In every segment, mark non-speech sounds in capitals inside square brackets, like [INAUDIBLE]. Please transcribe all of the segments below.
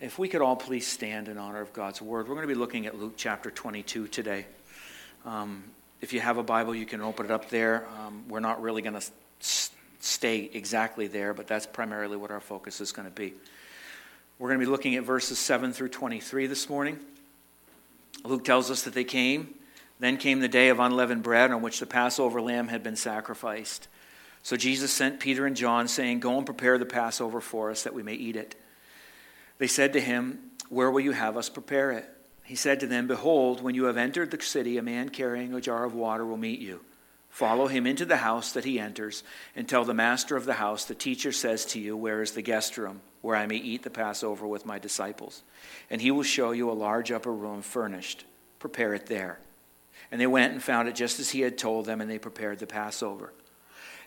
If we could all please stand in honor of God's word. We're going to be looking at Luke chapter 22 today. Um, if you have a Bible, you can open it up there. Um, we're not really going to stay exactly there, but that's primarily what our focus is going to be. We're going to be looking at verses 7 through 23 this morning. Luke tells us that they came. Then came the day of unleavened bread on which the Passover lamb had been sacrificed. So Jesus sent Peter and John, saying, Go and prepare the Passover for us that we may eat it. They said to him, Where will you have us prepare it? He said to them, Behold, when you have entered the city, a man carrying a jar of water will meet you. Follow him into the house that he enters, and tell the master of the house, The teacher says to you, Where is the guest room, where I may eat the Passover with my disciples? And he will show you a large upper room furnished. Prepare it there. And they went and found it just as he had told them, and they prepared the Passover.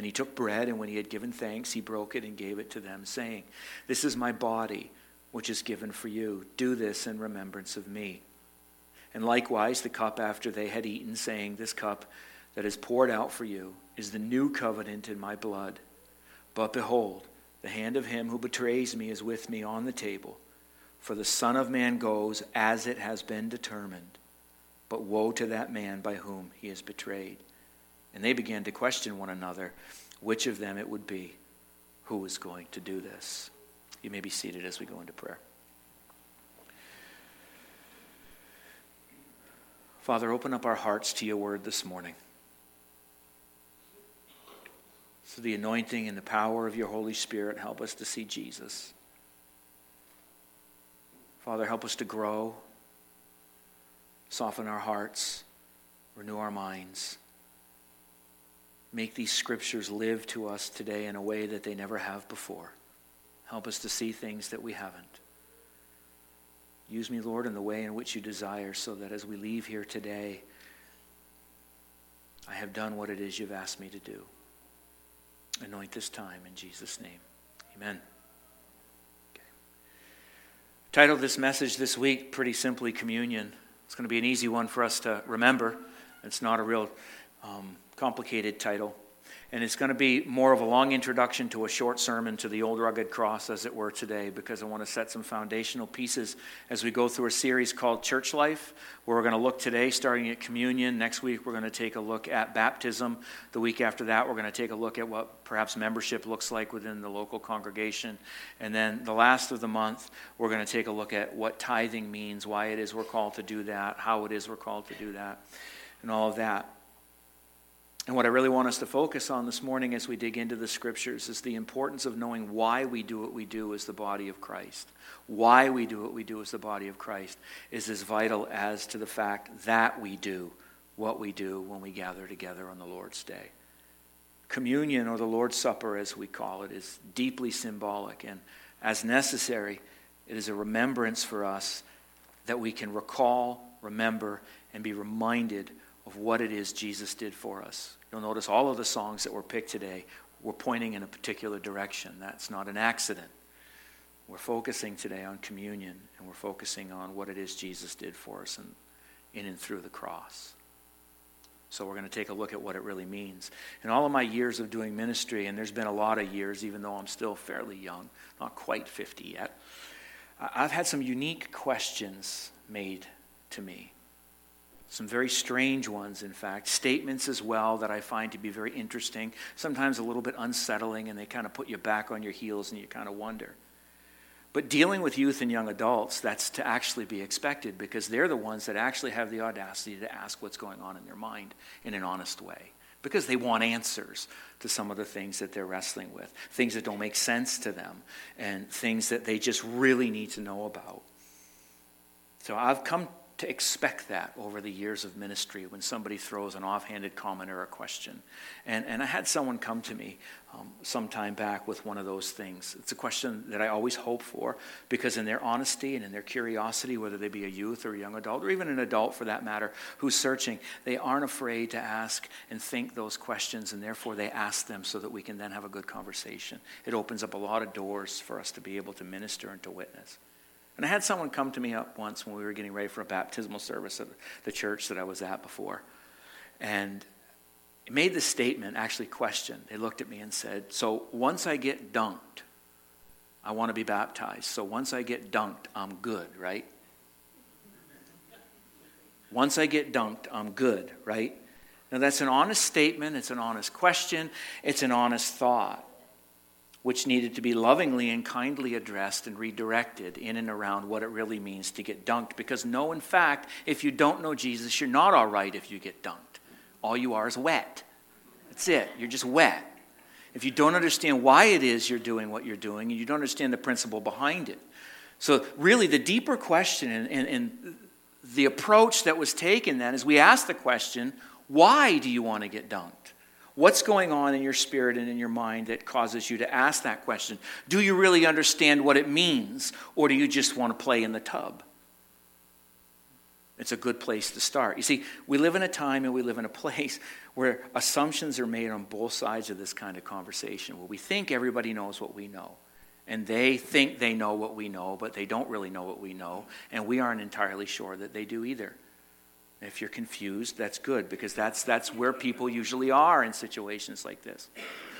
And he took bread, and when he had given thanks, he broke it and gave it to them, saying, This is my body, which is given for you. Do this in remembrance of me. And likewise, the cup after they had eaten, saying, This cup that is poured out for you is the new covenant in my blood. But behold, the hand of him who betrays me is with me on the table. For the Son of Man goes as it has been determined. But woe to that man by whom he is betrayed. And they began to question one another which of them it would be who was going to do this. You may be seated as we go into prayer. Father, open up our hearts to your word this morning. So the anointing and the power of your Holy Spirit help us to see Jesus. Father, help us to grow, soften our hearts, renew our minds. Make these scriptures live to us today in a way that they never have before. Help us to see things that we haven't. Use me, Lord, in the way in which you desire, so that as we leave here today, I have done what it is you've asked me to do. Anoint this time in Jesus' name. Amen. Okay. Title of this message this week, pretty simply, Communion. It's going to be an easy one for us to remember. It's not a real um, complicated title. And it's going to be more of a long introduction to a short sermon to the old rugged cross, as it were, today, because I want to set some foundational pieces as we go through a series called Church Life, where we're going to look today, starting at communion. Next week, we're going to take a look at baptism. The week after that, we're going to take a look at what perhaps membership looks like within the local congregation. And then the last of the month, we're going to take a look at what tithing means, why it is we're called to do that, how it is we're called to do that, and all of that. And what I really want us to focus on this morning as we dig into the scriptures is the importance of knowing why we do what we do as the body of Christ. Why we do what we do as the body of Christ is as vital as to the fact that we do what we do when we gather together on the Lord's day. Communion, or the Lord's Supper as we call it, is deeply symbolic. And as necessary, it is a remembrance for us that we can recall, remember, and be reminded of what it is Jesus did for us. You'll notice all of the songs that were picked today were pointing in a particular direction. That's not an accident. We're focusing today on communion, and we're focusing on what it is Jesus did for us in, in and through the cross. So we're going to take a look at what it really means. In all of my years of doing ministry, and there's been a lot of years, even though I'm still fairly young, not quite 50 yet, I've had some unique questions made to me some very strange ones, in fact, statements as well that I find to be very interesting, sometimes a little bit unsettling, and they kind of put you back on your heels and you kind of wonder. But dealing with youth and young adults, that's to actually be expected because they're the ones that actually have the audacity to ask what's going on in their mind in an honest way because they want answers to some of the things that they're wrestling with, things that don't make sense to them, and things that they just really need to know about. So I've come to expect that over the years of ministry when somebody throws an offhanded comment or a question. And, and I had someone come to me um, some time back with one of those things. It's a question that I always hope for because, in their honesty and in their curiosity, whether they be a youth or a young adult, or even an adult for that matter, who's searching, they aren't afraid to ask and think those questions, and therefore they ask them so that we can then have a good conversation. It opens up a lot of doors for us to be able to minister and to witness. And I had someone come to me up once when we were getting ready for a baptismal service at the church that I was at before. And made the statement, actually questioned. They looked at me and said, So once I get dunked, I want to be baptized. So once I get dunked, I'm good, right? Once I get dunked, I'm good, right? Now that's an honest statement, it's an honest question, it's an honest thought which needed to be lovingly and kindly addressed and redirected in and around what it really means to get dunked. Because, no, in fact, if you don't know Jesus, you're not all right if you get dunked. All you are is wet. That's it. You're just wet. If you don't understand why it is you're doing what you're doing, and you don't understand the principle behind it. So, really, the deeper question and, and, and the approach that was taken then is we ask the question why do you want to get dunked? What's going on in your spirit and in your mind that causes you to ask that question? Do you really understand what it means, or do you just want to play in the tub? It's a good place to start. You see, we live in a time and we live in a [LAUGHS] place where assumptions are made on both sides of this kind of conversation, where we think everybody knows what we know. And they think they know what we know, but they don't really know what we know. And we aren't entirely sure that they do either. If you're confused, that's good because that's, that's where people usually are in situations like this.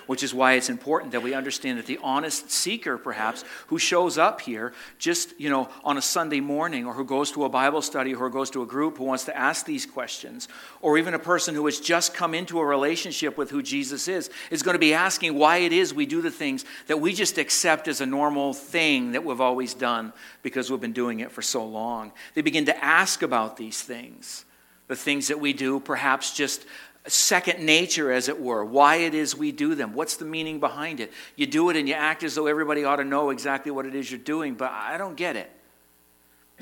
Which is why it's important that we understand that the honest seeker, perhaps, who shows up here just, you know, on a Sunday morning or who goes to a Bible study or who goes to a group who wants to ask these questions, or even a person who has just come into a relationship with who Jesus is, is going to be asking why it is we do the things that we just accept as a normal thing that we've always done because we've been doing it for so long. They begin to ask about these things the things that we do, perhaps just second nature, as it were, why it is we do them. What's the meaning behind it? You do it and you act as though everybody ought to know exactly what it is you're doing, but I don't get it.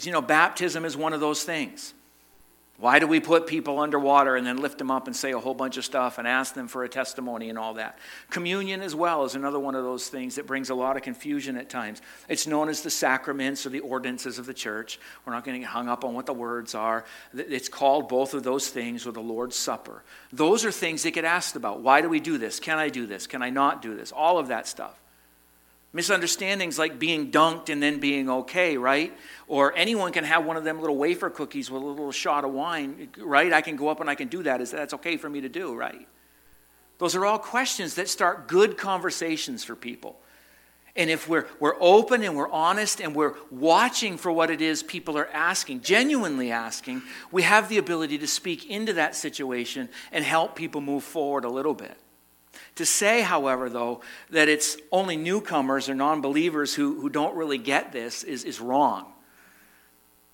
You know, baptism is one of those things. Why do we put people underwater and then lift them up and say a whole bunch of stuff and ask them for a testimony and all that? Communion, as well, is another one of those things that brings a lot of confusion at times. It's known as the sacraments or the ordinances of the church. We're not going to get hung up on what the words are. It's called both of those things or the Lord's Supper. Those are things that get asked about. Why do we do this? Can I do this? Can I not do this? All of that stuff. Misunderstandings like being dunked and then being okay, right? Or anyone can have one of them little wafer cookies with a little shot of wine, right? I can go up and I can do that. Is that's okay for me to do, right? Those are all questions that start good conversations for people. And if we're, we're open and we're honest and we're watching for what it is people are asking, genuinely asking, we have the ability to speak into that situation and help people move forward a little bit. To say, however, though, that it's only newcomers or non believers who, who don't really get this is, is wrong.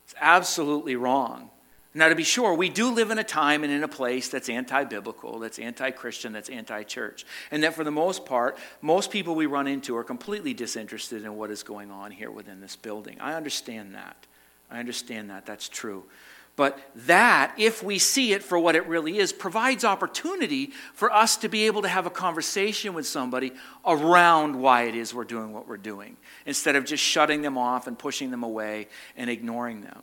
It's absolutely wrong. Now, to be sure, we do live in a time and in a place that's anti biblical, that's anti Christian, that's anti church. And that for the most part, most people we run into are completely disinterested in what is going on here within this building. I understand that. I understand that. That's true. But that, if we see it for what it really is, provides opportunity for us to be able to have a conversation with somebody around why it is we're doing what we're doing, instead of just shutting them off and pushing them away and ignoring them.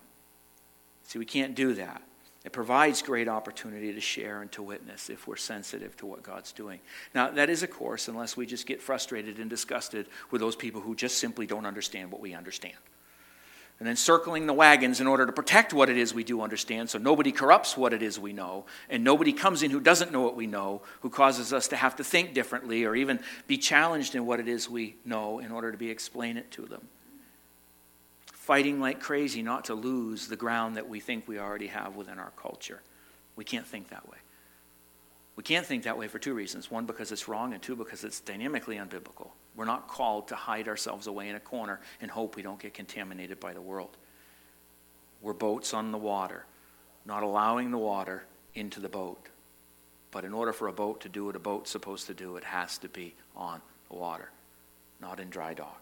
See, we can't do that. It provides great opportunity to share and to witness if we're sensitive to what God's doing. Now, that is, of course, unless we just get frustrated and disgusted with those people who just simply don't understand what we understand and then circling the wagons in order to protect what it is we do understand so nobody corrupts what it is we know, and nobody comes in who doesn't know what we know, who causes us to have to think differently or even be challenged in what it is we know in order to be explain it to them. Fighting like crazy not to lose the ground that we think we already have within our culture. We can't think that way. We can't think that way for two reasons. One, because it's wrong, and two, because it's dynamically unbiblical. We're not called to hide ourselves away in a corner and hope we don't get contaminated by the world. We're boats on the water, not allowing the water into the boat. But in order for a boat to do what a boat's supposed to do, it has to be on the water, not in dry dock.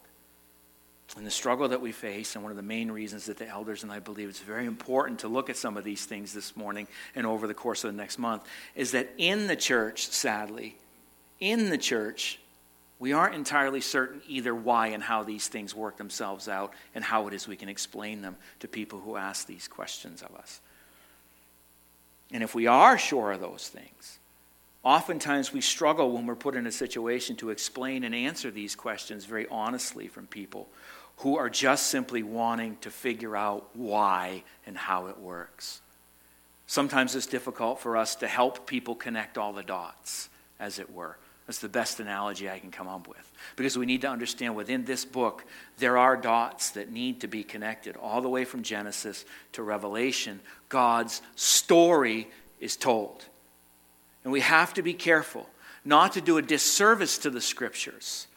And the struggle that we face, and one of the main reasons that the elders and I believe it's very important to look at some of these things this morning and over the course of the next month, is that in the church, sadly, in the church, we aren't entirely certain either why and how these things work themselves out and how it is we can explain them to people who ask these questions of us. And if we are sure of those things, oftentimes we struggle when we're put in a situation to explain and answer these questions very honestly from people who are just simply wanting to figure out why and how it works. Sometimes it's difficult for us to help people connect all the dots, as it were. That's the best analogy I can come up with. Because we need to understand within this book, there are dots that need to be connected. All the way from Genesis to Revelation, God's story is told. And we have to be careful not to do a disservice to the scriptures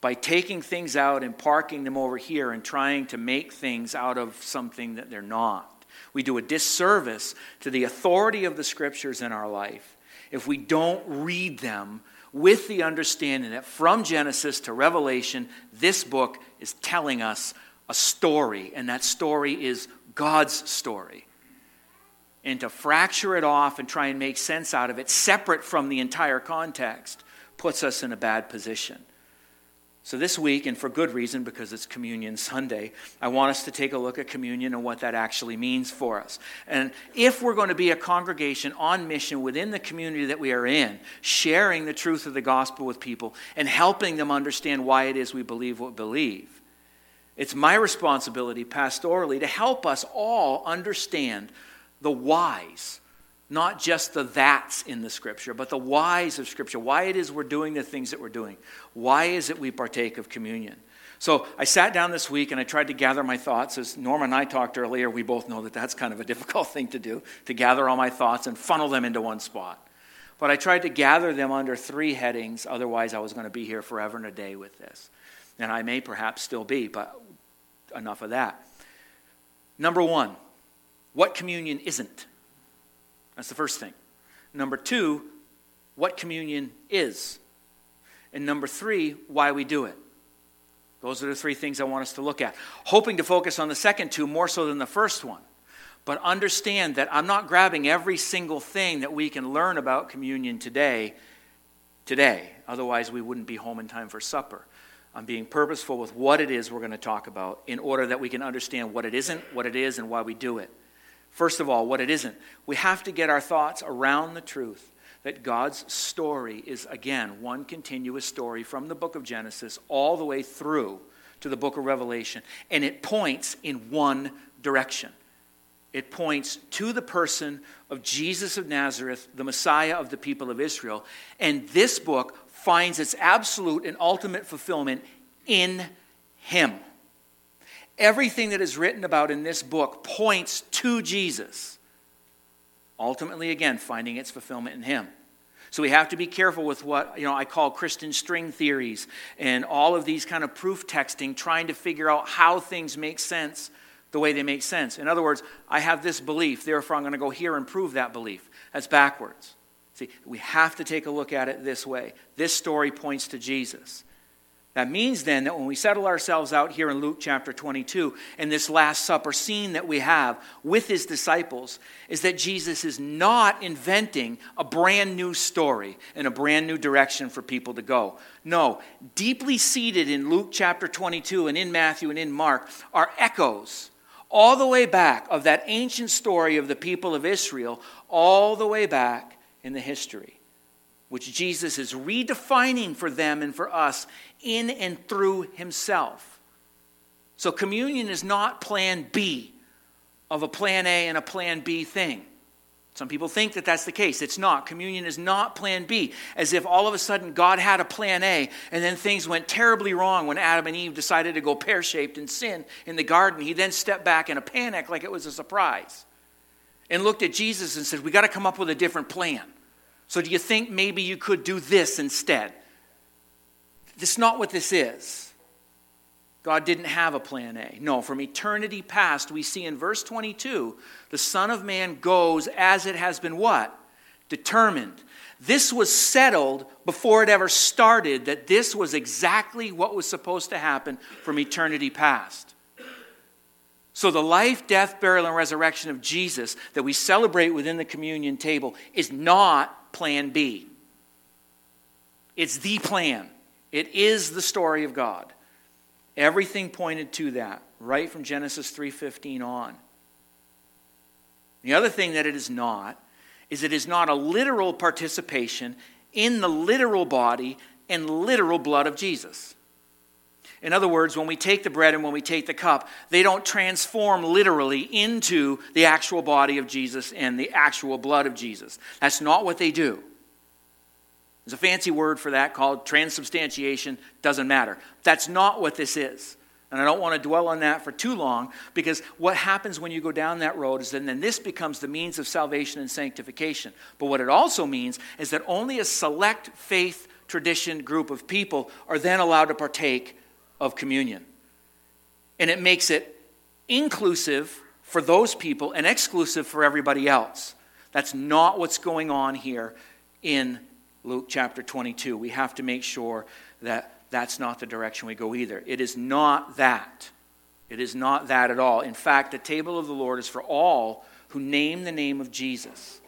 by taking things out and parking them over here and trying to make things out of something that they're not. We do a disservice to the authority of the scriptures in our life if we don't read them with the understanding that from Genesis to Revelation, this book is telling us a story, and that story is God's story. And to fracture it off and try and make sense out of it, separate from the entire context, puts us in a bad position. So, this week, and for good reason because it's Communion Sunday, I want us to take a look at communion and what that actually means for us. And if we're going to be a congregation on mission within the community that we are in, sharing the truth of the gospel with people and helping them understand why it is we believe what we believe, it's my responsibility pastorally to help us all understand the whys not just the that's in the scripture, but the whys of scripture, why it is we're doing the things that we're doing. Why is it we partake of communion? So I sat down this week and I tried to gather my thoughts. As Norma and I talked earlier, we both know that that's kind of a [LAUGHS] difficult thing to do, to gather all my thoughts and funnel them into one spot. But I tried to gather them under three headings, otherwise, I was going to be here forever and a day with this. And I may perhaps still be, but enough of that. Number one, what communion isn't. That's the first thing. Number two, what communion is. And number three, why we do it. Those are the three things I want us to look at. Hoping to focus on the second two more so than the first one. But understand that I'm not grabbing every single thing that we can learn about communion today, today. Otherwise, we wouldn't be home in time for supper. I'm being purposeful with what it is we're going to talk about in order that we can understand what it isn't, what it is, and why we do it. First of all, what it isn't. We have to get our thoughts around the truth that God's story is, again, one continuous story from the book of Genesis all the way through to the book of Revelation. And it points in one direction it points to the person of Jesus of Nazareth, the Messiah of the people of Israel. And this book finds its absolute and ultimate fulfillment in Him. Everything that is written about in this book points to Jesus. Ultimately, again, finding its fulfillment in Him. So we have to be careful with what you know I call Christian string theories and all of these kind of proof texting, trying to figure out how things make sense the way they make sense. In other words, I have this belief, therefore I'm going to go here and prove that belief. That's backwards. See, we have to take a look at it this way. This story points to Jesus. That means then that when we settle ourselves out here in Luke chapter 22, in this Last Supper scene that we have with his disciples, is that Jesus is not inventing a brand new story and a brand new direction for people to go. No, deeply seated in Luke chapter 22 and in Matthew and in Mark are echoes all the way back of that ancient story of the people of Israel, all the way back in the history which Jesus is redefining for them and for us in and through himself. So, communion is not plan B of a plan A and a plan B thing. Some people think that that's the case. It's not. Communion is not plan B, as if all of a sudden God had a plan A and then things went terribly wrong when Adam and Eve decided to go pear shaped and sin in the garden. He then stepped back in a panic like it was a surprise and looked at Jesus and said, We got to come up with a different plan. So, do you think maybe you could do this instead? This is not what this is. God didn't have a plan A. No, from eternity past, we see in verse 22 the Son of Man goes as it has been what? Determined. This was settled before it ever started, that this was exactly what was supposed to happen from eternity past. So, the life, death, burial, and resurrection of Jesus that we celebrate within the communion table is not plan B. It's the plan, it is the story of God. Everything pointed to that, right from Genesis 3:15 on. The other thing that it is not is it is not a literal participation in the literal body and literal blood of Jesus. In other words, when we take the bread and when we take the cup, they don't transform literally into the actual body of Jesus and the actual blood of Jesus. That's not what they do. There's a fancy word for that called transubstantiation, doesn't matter. That's not what this is. And I don't want to dwell on that for too long because what happens when you go down that road is that then this becomes the means of salvation and sanctification. But what it also means is that only a select faith tradition group of people are then allowed to partake of communion. And it makes it inclusive for those people and exclusive for everybody else. That's not what's going on here in Luke chapter 22. We have to make sure that that's not the direction we go either. It is not that. It is not that at all. In fact, the table of the Lord is for all who name the name of Jesus,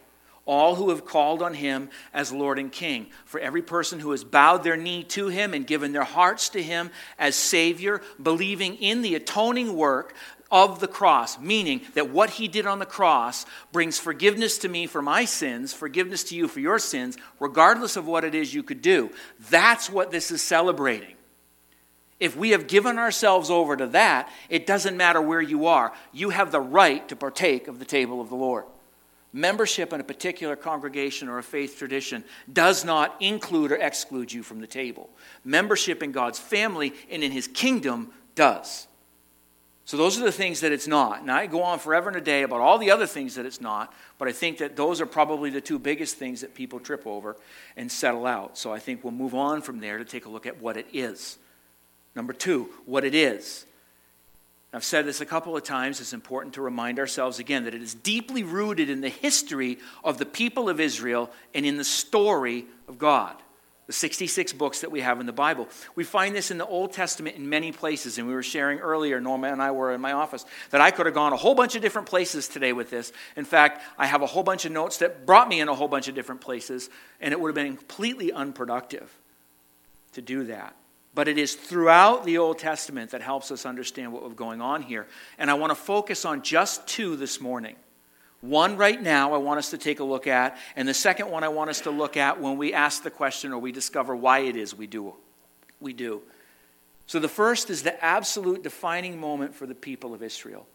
all who have called on him as Lord and King, for every person who has bowed their knee to him and given their hearts to him as Savior, believing in the atoning work of the cross, meaning that what he did on the cross brings forgiveness to me for my sins, forgiveness to you for your sins, regardless of what it is you could do. That's what this is celebrating. If we have given ourselves over to that, it doesn't matter where you are. You have the right to partake of the table of the Lord. Membership in a particular congregation or a faith tradition does not include or exclude you from the table. Membership in God's family and in his kingdom does. So those are the things that it's not. Now I go on forever and a day about all the other things that it's not, but I think that those are probably the two biggest things that people trip over and settle out. So I think we'll move on from there to take a look at what it is. Number two, what it is. I've said this a couple of times. It's important to remind ourselves again that it is deeply rooted in the history of the people of Israel and in the story of God the 66 books that we have in the Bible. We find this in the Old Testament in many places, and we were sharing earlier, Norma and I were in my office, that I could have gone a whole bunch of different places today with this. In fact, I have a whole bunch of notes that brought me in a whole bunch of different places, and it would have been completely unproductive to do that. But it is throughout the Old Testament that helps us understand what was going on here. And I want to focus on just two this morning. One right now I want us to take a look at, and the second one I want us to look at when we ask the question or we discover why it is we do. We do. So the first is the absolute defining moment for the people of Israel.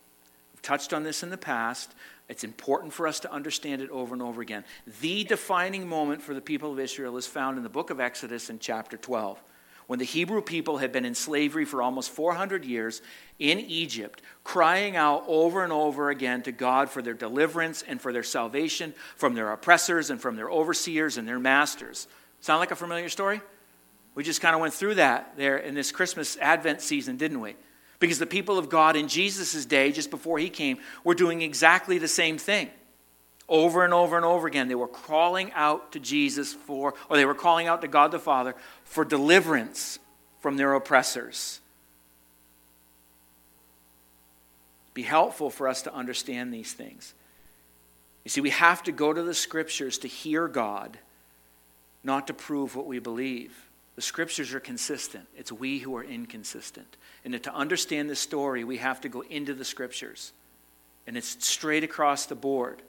We've touched on this in the past. It's important for us to understand it over and over again. The defining moment for the people of Israel is found in the book of Exodus in chapter 12 when the Hebrew people had been in slavery for almost 400 years in Egypt, crying out over and over again to God for their deliverance and for their salvation from their oppressors and from their overseers and their masters. Sound like a familiar story? We just kind of went through that there in this Christmas Advent season, didn't we? Because the people of God in Jesus' day, just before he came, were doing exactly the same thing. Over and over and over again, they were calling out to Jesus for, or they were calling out to God the Father for deliverance from their oppressors. Be helpful for us to understand these things. You see, we have to go to the scriptures to hear God, not to prove what we believe. The scriptures are consistent. It's we who are inconsistent. And to understand the story, we have to go into the scriptures. And it's straight across the board.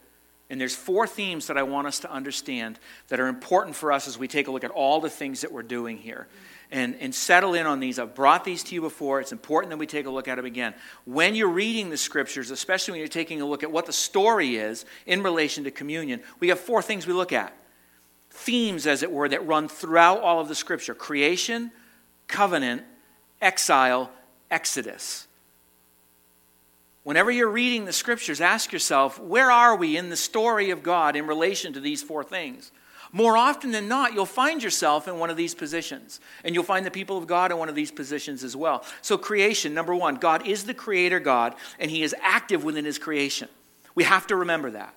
And there's four themes that I want us to understand that are important for us as we take a look at all the things that we're doing here. And, and settle in on these. I've brought these to you before. It's important that we take a look at them again. When you're reading the scriptures, especially when you're taking a look at what the story is in relation to communion, we have four things we look at. Themes, as it were, that run throughout all of the scripture creation, covenant, exile, exodus. Whenever you're reading the scriptures, ask yourself, where are we in the story of God in relation to these four things? More often than not, you'll find yourself in one of these positions. And you'll find the people of God in one of these positions as well. So, creation, number one, God is the creator God, and He is active within His creation. We have to remember that.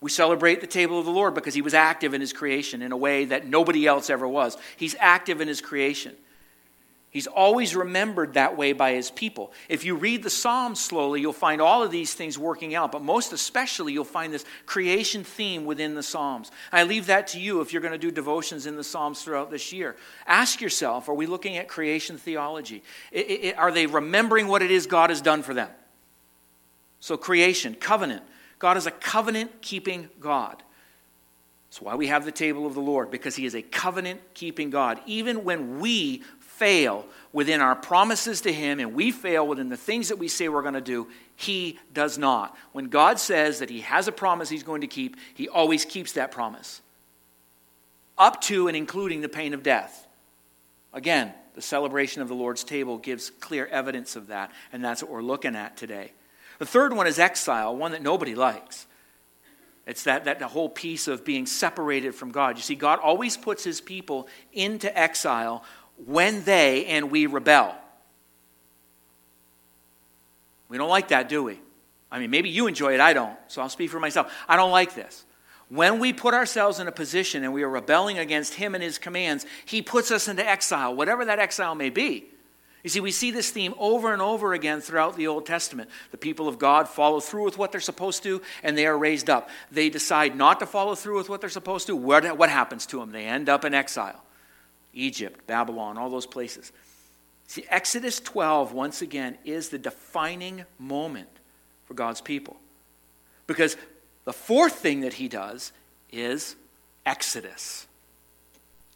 We celebrate the table of the Lord because he was active in his creation in a way that nobody else ever was. He's active in his creation. He's always remembered that way by his people. If you read the Psalms slowly, you'll find all of these things working out, but most especially, you'll find this creation theme within the Psalms. I leave that to you if you're going to do devotions in the Psalms throughout this year. Ask yourself are we looking at creation theology? Are they remembering what it is God has done for them? So, creation, covenant. God is a covenant keeping God. That's why we have the table of the Lord, because He is a covenant keeping God. Even when we fail within our promises to Him and we fail within the things that we say we're going to do, He does not. When God says that He has a promise He's going to keep, He always keeps that promise, up to and including the pain of death. Again, the celebration of the Lord's table gives clear evidence of that, and that's what we're looking at today. The third one is exile, one that nobody likes. It's that, that whole piece of being separated from God. You see, God always puts his people into exile when they and we rebel. We don't like that, do we? I mean, maybe you enjoy it, I don't. So I'll speak for myself. I don't like this. When we put ourselves in a position and we are rebelling against Him and His commands, He puts us into exile, whatever that exile may be. You see, we see this theme over and over again throughout the Old Testament. The people of God follow through with what they're supposed to, and they are raised up. They decide not to follow through with what they're supposed to. What, happens to them? They end up in exile. Egypt, Babylon, all those places. See, Exodus 12, once again, is the defining moment for God's people. Because the fourth thing that he does is Exodus.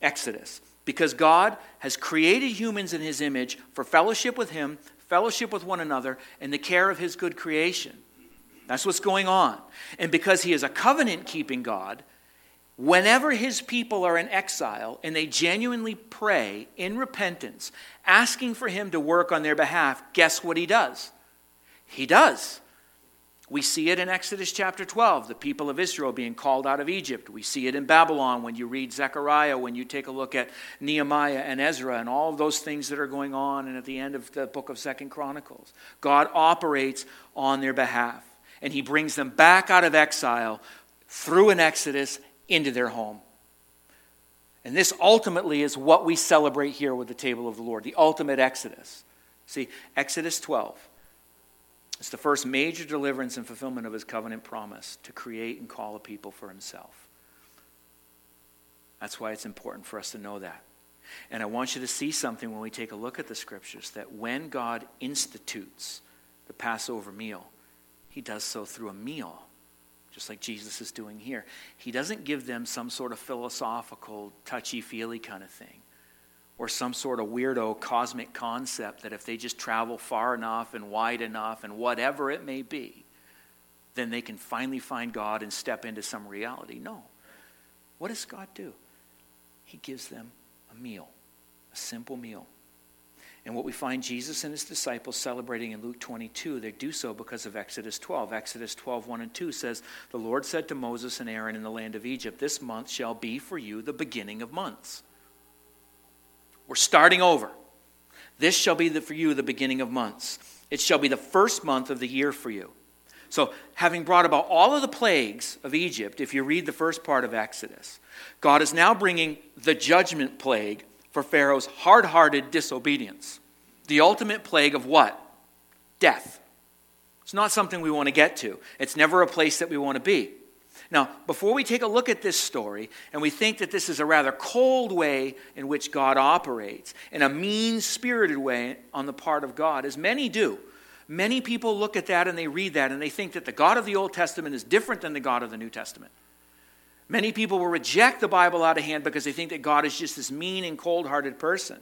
Exodus. Because God has created humans in his image for fellowship with him, fellowship with one another, and the care of his good creation. That's what's going on. And because he is a covenant keeping God, Whenever his people are in exile and they genuinely pray in repentance, asking for him to work on their behalf, guess what he does? He does. We see it in Exodus chapter 12, the people of Israel being called out of Egypt. We see it in Babylon when you read Zechariah, when you take a look at Nehemiah and Ezra and all of those things that are going on, and at the end of the book of Second Chronicles. God operates on their behalf, and he brings them back out of exile through an Exodus into their home. And this ultimately is what we celebrate here with the table of the Lord, the ultimate Exodus. See, Exodus 12. It's the first major deliverance and fulfillment of his covenant promise to create and call a people for himself. That's why it's important for us to know that. And I want you to see something when we take a look at the scriptures that when God institutes the Passover meal, he does so through a meal just like Jesus is doing here. He doesn't give them some sort of philosophical, touchy feely kind of thing or some sort of weirdo cosmic concept that if they just travel far enough and wide enough and whatever it may be, then they can finally find God and step into some reality. No. What does God do? He gives them a meal, a simple meal. And what we find Jesus and his disciples celebrating in Luke 22, they do so because of Exodus 12. Exodus 12, 1 and 2 says, The Lord said to Moses and Aaron in the land of Egypt, This month shall be for you the beginning of months. We're starting over. This shall be the, for you the beginning of months. It shall be the first month of the year for you. So, having brought about all of the plagues of Egypt, if you read the first part of Exodus, God is now bringing the judgment plague for Pharaoh's hard hearted disobedience. The ultimate plague of what? Death. It's not something we want to get to, it's never a place that we want to be. Now, before we take a look at this story and we think that this is a rather cold way in which God operates, in a mean spirited way on the part of God, as many do, many people look at that and they read that and they think that the God of the Old Testament is different than the God of the New Testament. Many people will reject the Bible out of hand because they think that God is just this mean and cold hearted person.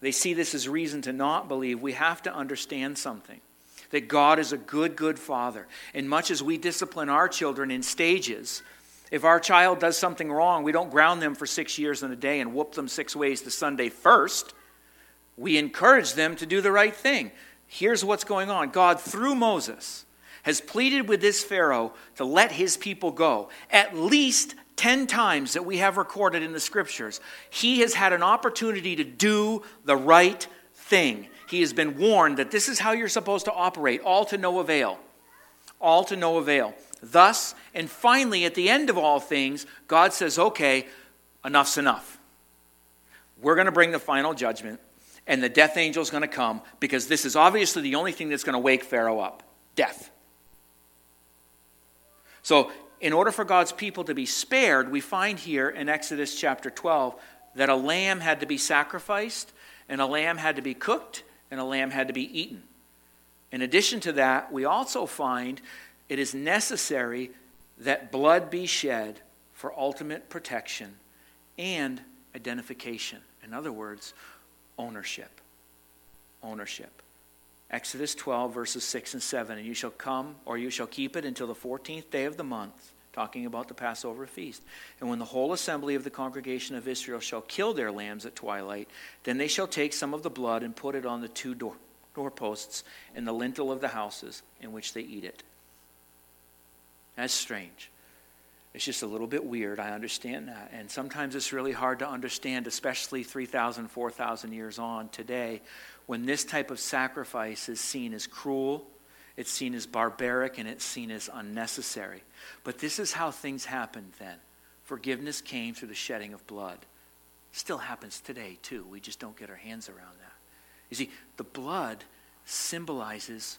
They see this as reason to not believe. We have to understand something that God is a good, good father. And much as we discipline our children in stages, if our child does something wrong, we don't ground them for six years in a day and whoop them six ways to Sunday first. We encourage them to do the right thing. Here's what's going on God, through Moses, has pleaded with this Pharaoh to let his people go at least 10 times that we have recorded in the scriptures. He has had an opportunity to do the right thing. He has been warned that this is how you're supposed to operate, all to no avail. all to no avail. Thus, and finally, at the end of all things, God says, okay, enough's enough. We're going to bring the final judgment, and the death angel is going to come because this is obviously the only thing that's going to wake Pharaoh up death. So, in order for God's people to be spared, we find here in Exodus chapter 12 that a lamb had to be sacrificed, and a lamb had to be cooked, and a lamb had to be eaten. In addition to that, we also find it is necessary that blood be shed for ultimate protection and identification. In other words, ownership. Ownership. Exodus 12, verses 6 and 7. And you shall come, or you shall keep it until the 14th day of the month, talking about the Passover feast. And when the whole assembly of the congregation of Israel shall kill their lambs at twilight, then they shall take some of the blood and put it on the two door, doorposts and the lintel of the houses in which they eat it. That's strange. It's just a little bit weird. I understand that. And sometimes it's really hard to understand, especially 3,000, 4,000 years on today, when this type of sacrifice is seen as cruel, it's seen as barbaric, and it's seen as unnecessary. But this is how things happened then. Forgiveness came through the shedding of blood. Still happens today, too. We just don't get our hands around that. You see, the blood symbolizes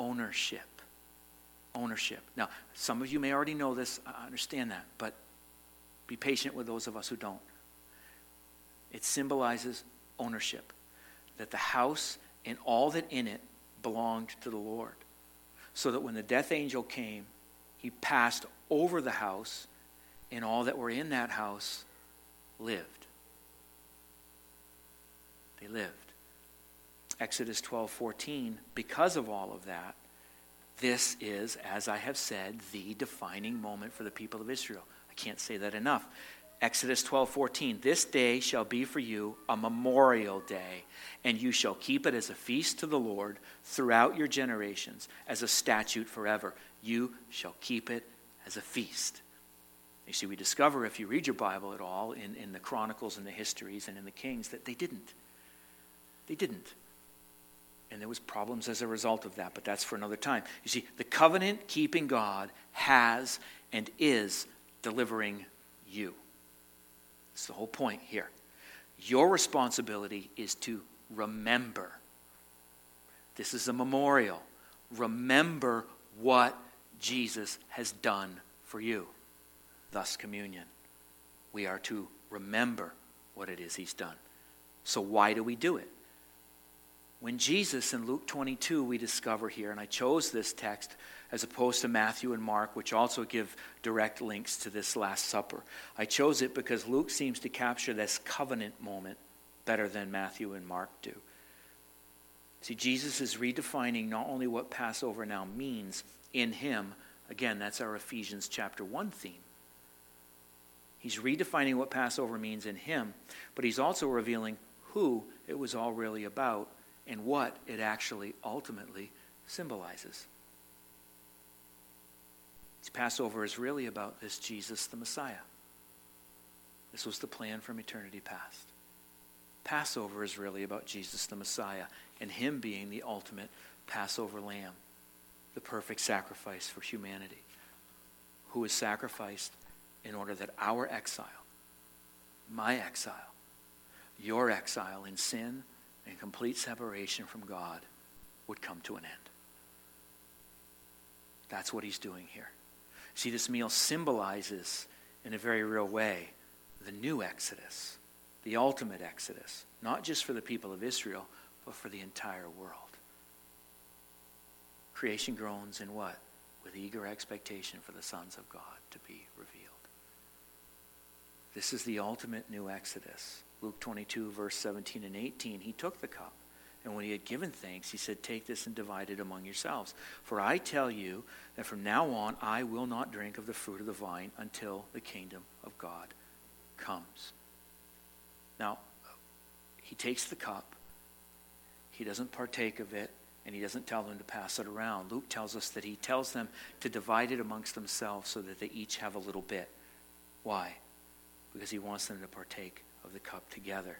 ownership ownership. Now, some of you may already know this, I understand that, but be patient with those of us who don't. It symbolizes ownership, that the house and all that in it belonged to the Lord. So that when the death angel came, he passed over the house, and all that were in that house lived. They lived. Exodus 12 14, because of all of that, this is, as I have said, the defining moment for the people of Israel. I can't say that enough. Exodus 12, 14. This day shall be for you a memorial day, and you shall keep it as a feast to the Lord throughout your generations, as a statute forever. You shall keep it as a feast. You see, we discover if you read your Bible at all in, in the Chronicles and the histories and in the Kings that they didn't. They didn't and there was problems as a result of that but that's for another time. You see the covenant keeping god has and is delivering you. That's the whole point here. Your responsibility is to remember. This is a memorial. Remember what jesus has done for you. Thus communion. We are to remember what it is he's done. So why do we do it when Jesus in Luke 22, we discover here, and I chose this text as opposed to Matthew and Mark, which also give direct links to this Last Supper. I chose it because Luke seems to capture this covenant moment better than Matthew and Mark do. See, Jesus is redefining not only what Passover now means in Him, again, that's our Ephesians chapter 1 theme. He's redefining what Passover means in Him, but He's also revealing who it was all really about and what it actually ultimately symbolizes. Passover is really about this Jesus the Messiah. This was the plan from eternity past. Passover is really about Jesus the Messiah and Him being the ultimate Passover lamb, the perfect sacrifice for humanity, who was sacrificed in order that our exile, my exile, your exile in sin, and complete separation from God would come to an end. That's what he's doing here. See, this meal symbolizes, in a very real way, the new Exodus, the ultimate Exodus, not just for the people of Israel, but for the entire world. Creation groans in what? With eager expectation for the sons of God to be revealed. This is the ultimate new Exodus. Luke 22, verse 17 and 18, he took the cup. And when he had given thanks, he said, Take this and divide it among yourselves. For I tell you that from now on I will not drink of the fruit of the vine until the kingdom of God comes. Now, he takes the cup, he doesn't partake of it, and he doesn't tell them to pass it around. Luke tells us that he tells them to divide it amongst themselves so that they each have a little bit. Why? Because he wants them to partake of the cup together.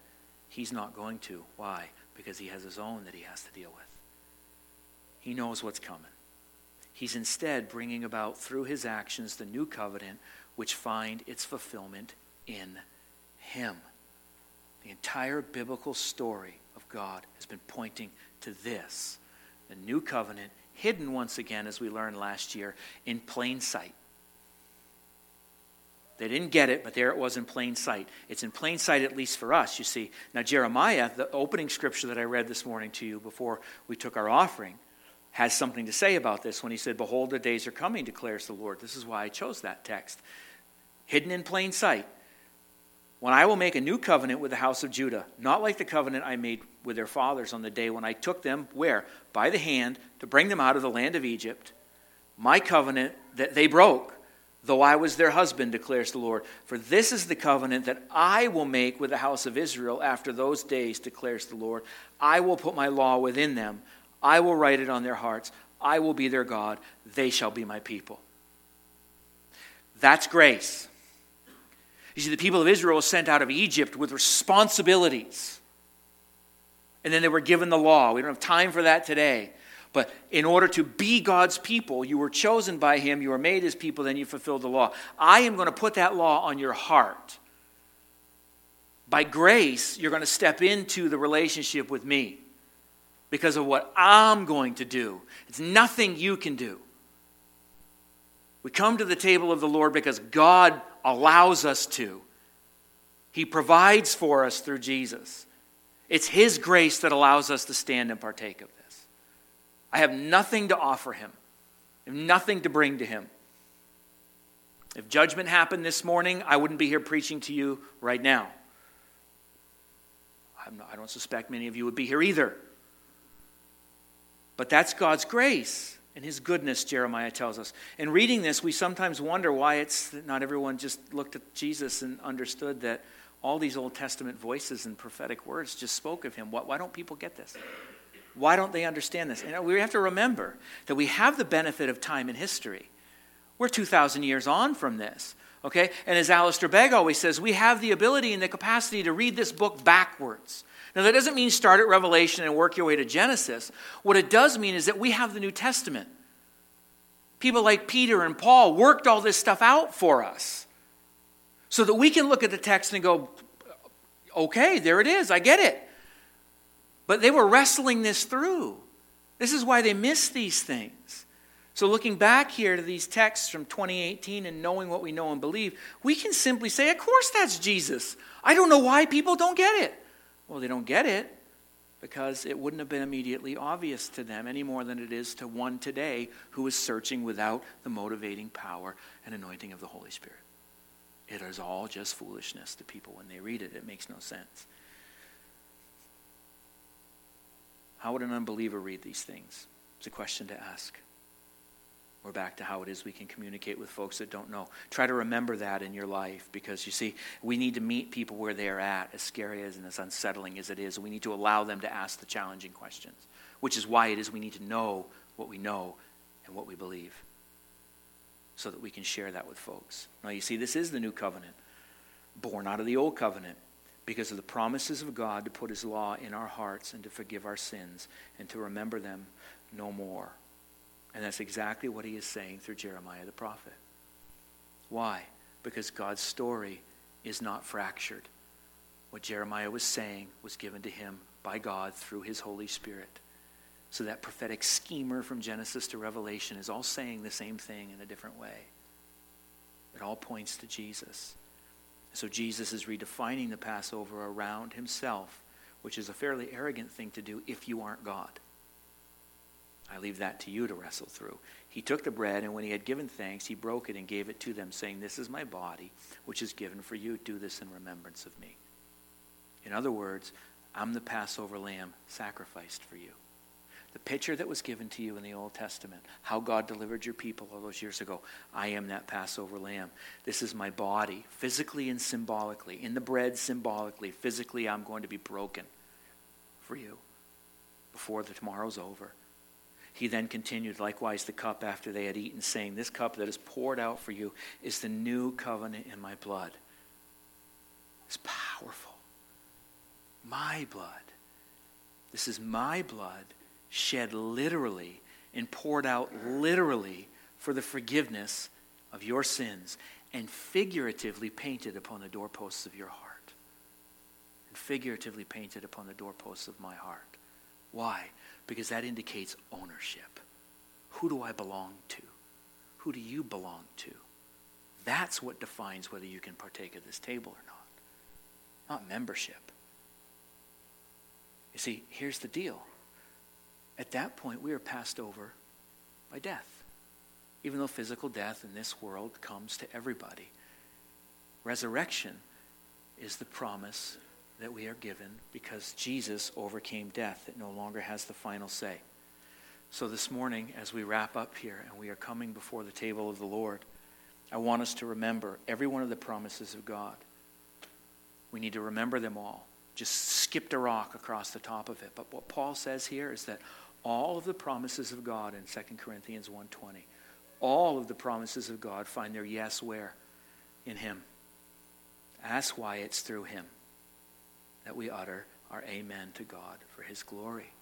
He's not going to. Why? Because he has his own that he has to deal with. He knows what's coming. He's instead bringing about through his actions the new covenant, which find its fulfillment in him. The entire biblical story of God has been pointing to this the new covenant, hidden once again, as we learned last year, in plain sight. They didn't get it, but there it was in plain sight. It's in plain sight, at least for us, you see. Now, Jeremiah, the opening scripture that I read this morning to you before we took our offering, has something to say about this when he said, Behold, the days are coming, declares the Lord. This is why I chose that text. Hidden in plain sight. When I will make a new covenant with the house of Judah, not like the covenant I made with their fathers on the day when I took them, where? By the hand, to bring them out of the land of Egypt. My covenant that they broke, though I was their husband, declares the Lord. For this is the covenant that I will make with the house of Israel after those days, declares the Lord. I will put my law within them I will write it on their hearts. I will be their God. They shall be my people. That's grace. You see, the people of Israel were sent out of Egypt with responsibilities. And then they were given the law. We don't have time for that today. But in order to be God's people, you were chosen by Him, you were made His people, then you fulfilled the law. I am going to put that law on your heart. By grace, you're going to step into the relationship with me because of what I'm going to do. It's nothing you can do. We come to the table of the Lord because God allows us to. He provides for us through Jesus. It's His grace that allows us to stand and partake of this. I have nothing to offer Him, I have nothing to bring to Him. If judgment happened this morning, I wouldn't be here preaching to you right now. Not, I don't suspect many of you would be here either. But that's God's grace and his goodness, Jeremiah tells us. In reading this, we sometimes wonder why it's not everyone just looked at Jesus and understood that all these Old Testament voices and prophetic words just spoke of him. Why don't people get this? Why don't they understand this? And uh, we have to remember that we have the benefit of time and history. We're 2,000 years on from this. Okay? And as Alistair Begg always says, we have the ability and the capacity to read this book backwards. Now, that doesn't mean start at Revelation and work your way to Genesis. What it does mean is that we have the New Testament. People like Peter and Paul worked all this stuff out for us so that we can look at the text and go, okay, there it is, I get it. But they were wrestling this through. This is why they miss these things. So, looking back here to these texts from 2018 and knowing what we know and believe, we can simply say, Of course, that's Jesus. I don't know why people don't get it. Well, they don't get it because it wouldn't have been immediately obvious to them any more than it is to one today who is searching without the motivating power and anointing of the Holy Spirit. It is all just foolishness to people when they read it. It makes no sense. How would an unbeliever read these things? It's a question to ask. We're back to how it is we can communicate with folks that don't know. Try to remember that in your life because you see, we need to meet people where they are at, as scary as and as unsettling as it is. We need to allow them to ask the challenging questions, which is why it is we need to know what we know and what we believe so that we can share that with folks. Now, you see, this is the new covenant, born out of the old covenant because of the promises of God to put his law in our hearts and to forgive our sins and to remember them no more. And that's exactly what he is saying through Jeremiah the prophet. Why? Because God's story is not fractured. What Jeremiah was saying was given to him by God through his Holy Spirit. So that prophetic schemer from Genesis to Revelation is all saying the same thing in a different way. It all points to Jesus. So Jesus is redefining the Passover around himself, which is a fairly arrogant thing to do if you aren't God. I leave that to you to wrestle through. He took the bread, and when he had given thanks, he broke it and gave it to them, saying, This is my body, which is given for you. Do this in remembrance of me. In other words, I'm the Passover lamb sacrificed for you. The picture that was given to you in the Old Testament, how God delivered your people all those years ago. I am that Passover lamb. This is my body, physically and symbolically. In the bread, symbolically. Physically, I'm going to be broken for you before the tomorrow's over. He then continued, likewise, the cup after they had eaten, saying, This cup that is poured out for you is the new covenant in my blood. It's powerful. My blood. This is my blood shed literally and poured out literally for the forgiveness of your sins and figuratively painted upon the doorposts of your heart. And figuratively painted upon the doorposts of my heart. Why? Because that indicates ownership. Who do I belong to? Who do you belong to? That's what defines whether you can partake of this table or not, not membership. You see, here's the deal. At that point, we are passed over by death. Even though physical death in this world comes to everybody, resurrection is the promise that we are given because Jesus overcame death. It no longer has the final say. So, this morning, as we wrap up here and we are coming before the table of the Lord, I want us to remember every one of the promises of God. We need to remember them all. Just skipped a rock across the top of it. But what Paul says here is that all of the promises of God in 2 Corinthians 1:20, all of the promises of God find their yes where? In him. That's why it's through him that we utter our amen to God for his glory.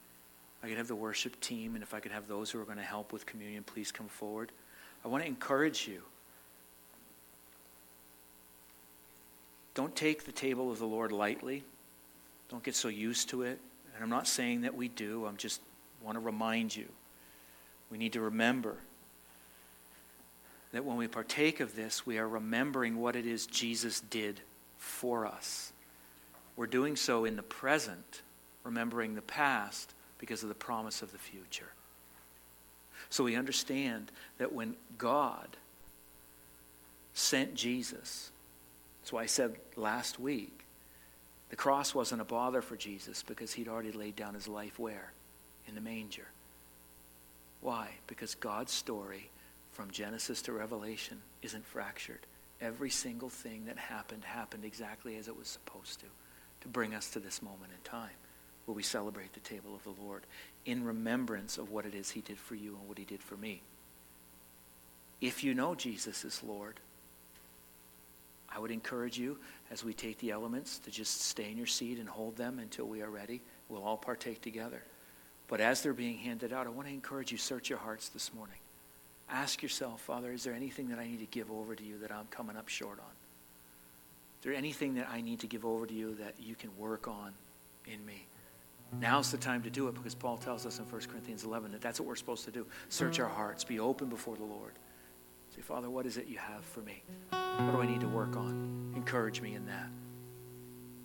I could have the worship team, and if I could have those who are going to help with communion, please come forward. I want to encourage you. Don't take the table of the Lord lightly. Don't get so used to it. And I'm not saying that we do. I'm just want to remind you. We need to remember that when we partake of this, we are remembering what it is Jesus did for us. We're doing so in the present, remembering the past because of the promise of the future. So we understand that when God sent Jesus, that's why I said last week, the cross wasn't a bother for Jesus because he'd already laid down his life where? In the manger. Why? Because God's story from Genesis to Revelation isn't fractured. Every single thing that happened happened exactly as it was supposed to, to bring us to this moment in time where we celebrate the table of the Lord in remembrance of what it is he did for you and what he did for me. If you know Jesus is Lord, I would encourage you as we take the elements to just stay in your seat and hold them until we are ready. We'll all partake together. But as they're being handed out, I want to encourage you search your hearts this morning. Ask yourself, Father, is there anything that I need to give over to you that I'm coming up short on? Is there anything that I need to give over to you that you can work on in me? Now's the time to do it because Paul tells us in 1 Corinthians 11 that that's what we're supposed to do. Search our hearts, be open before the Lord. Say, Father, what is it you have for me? What do I need to work on? Encourage me in that.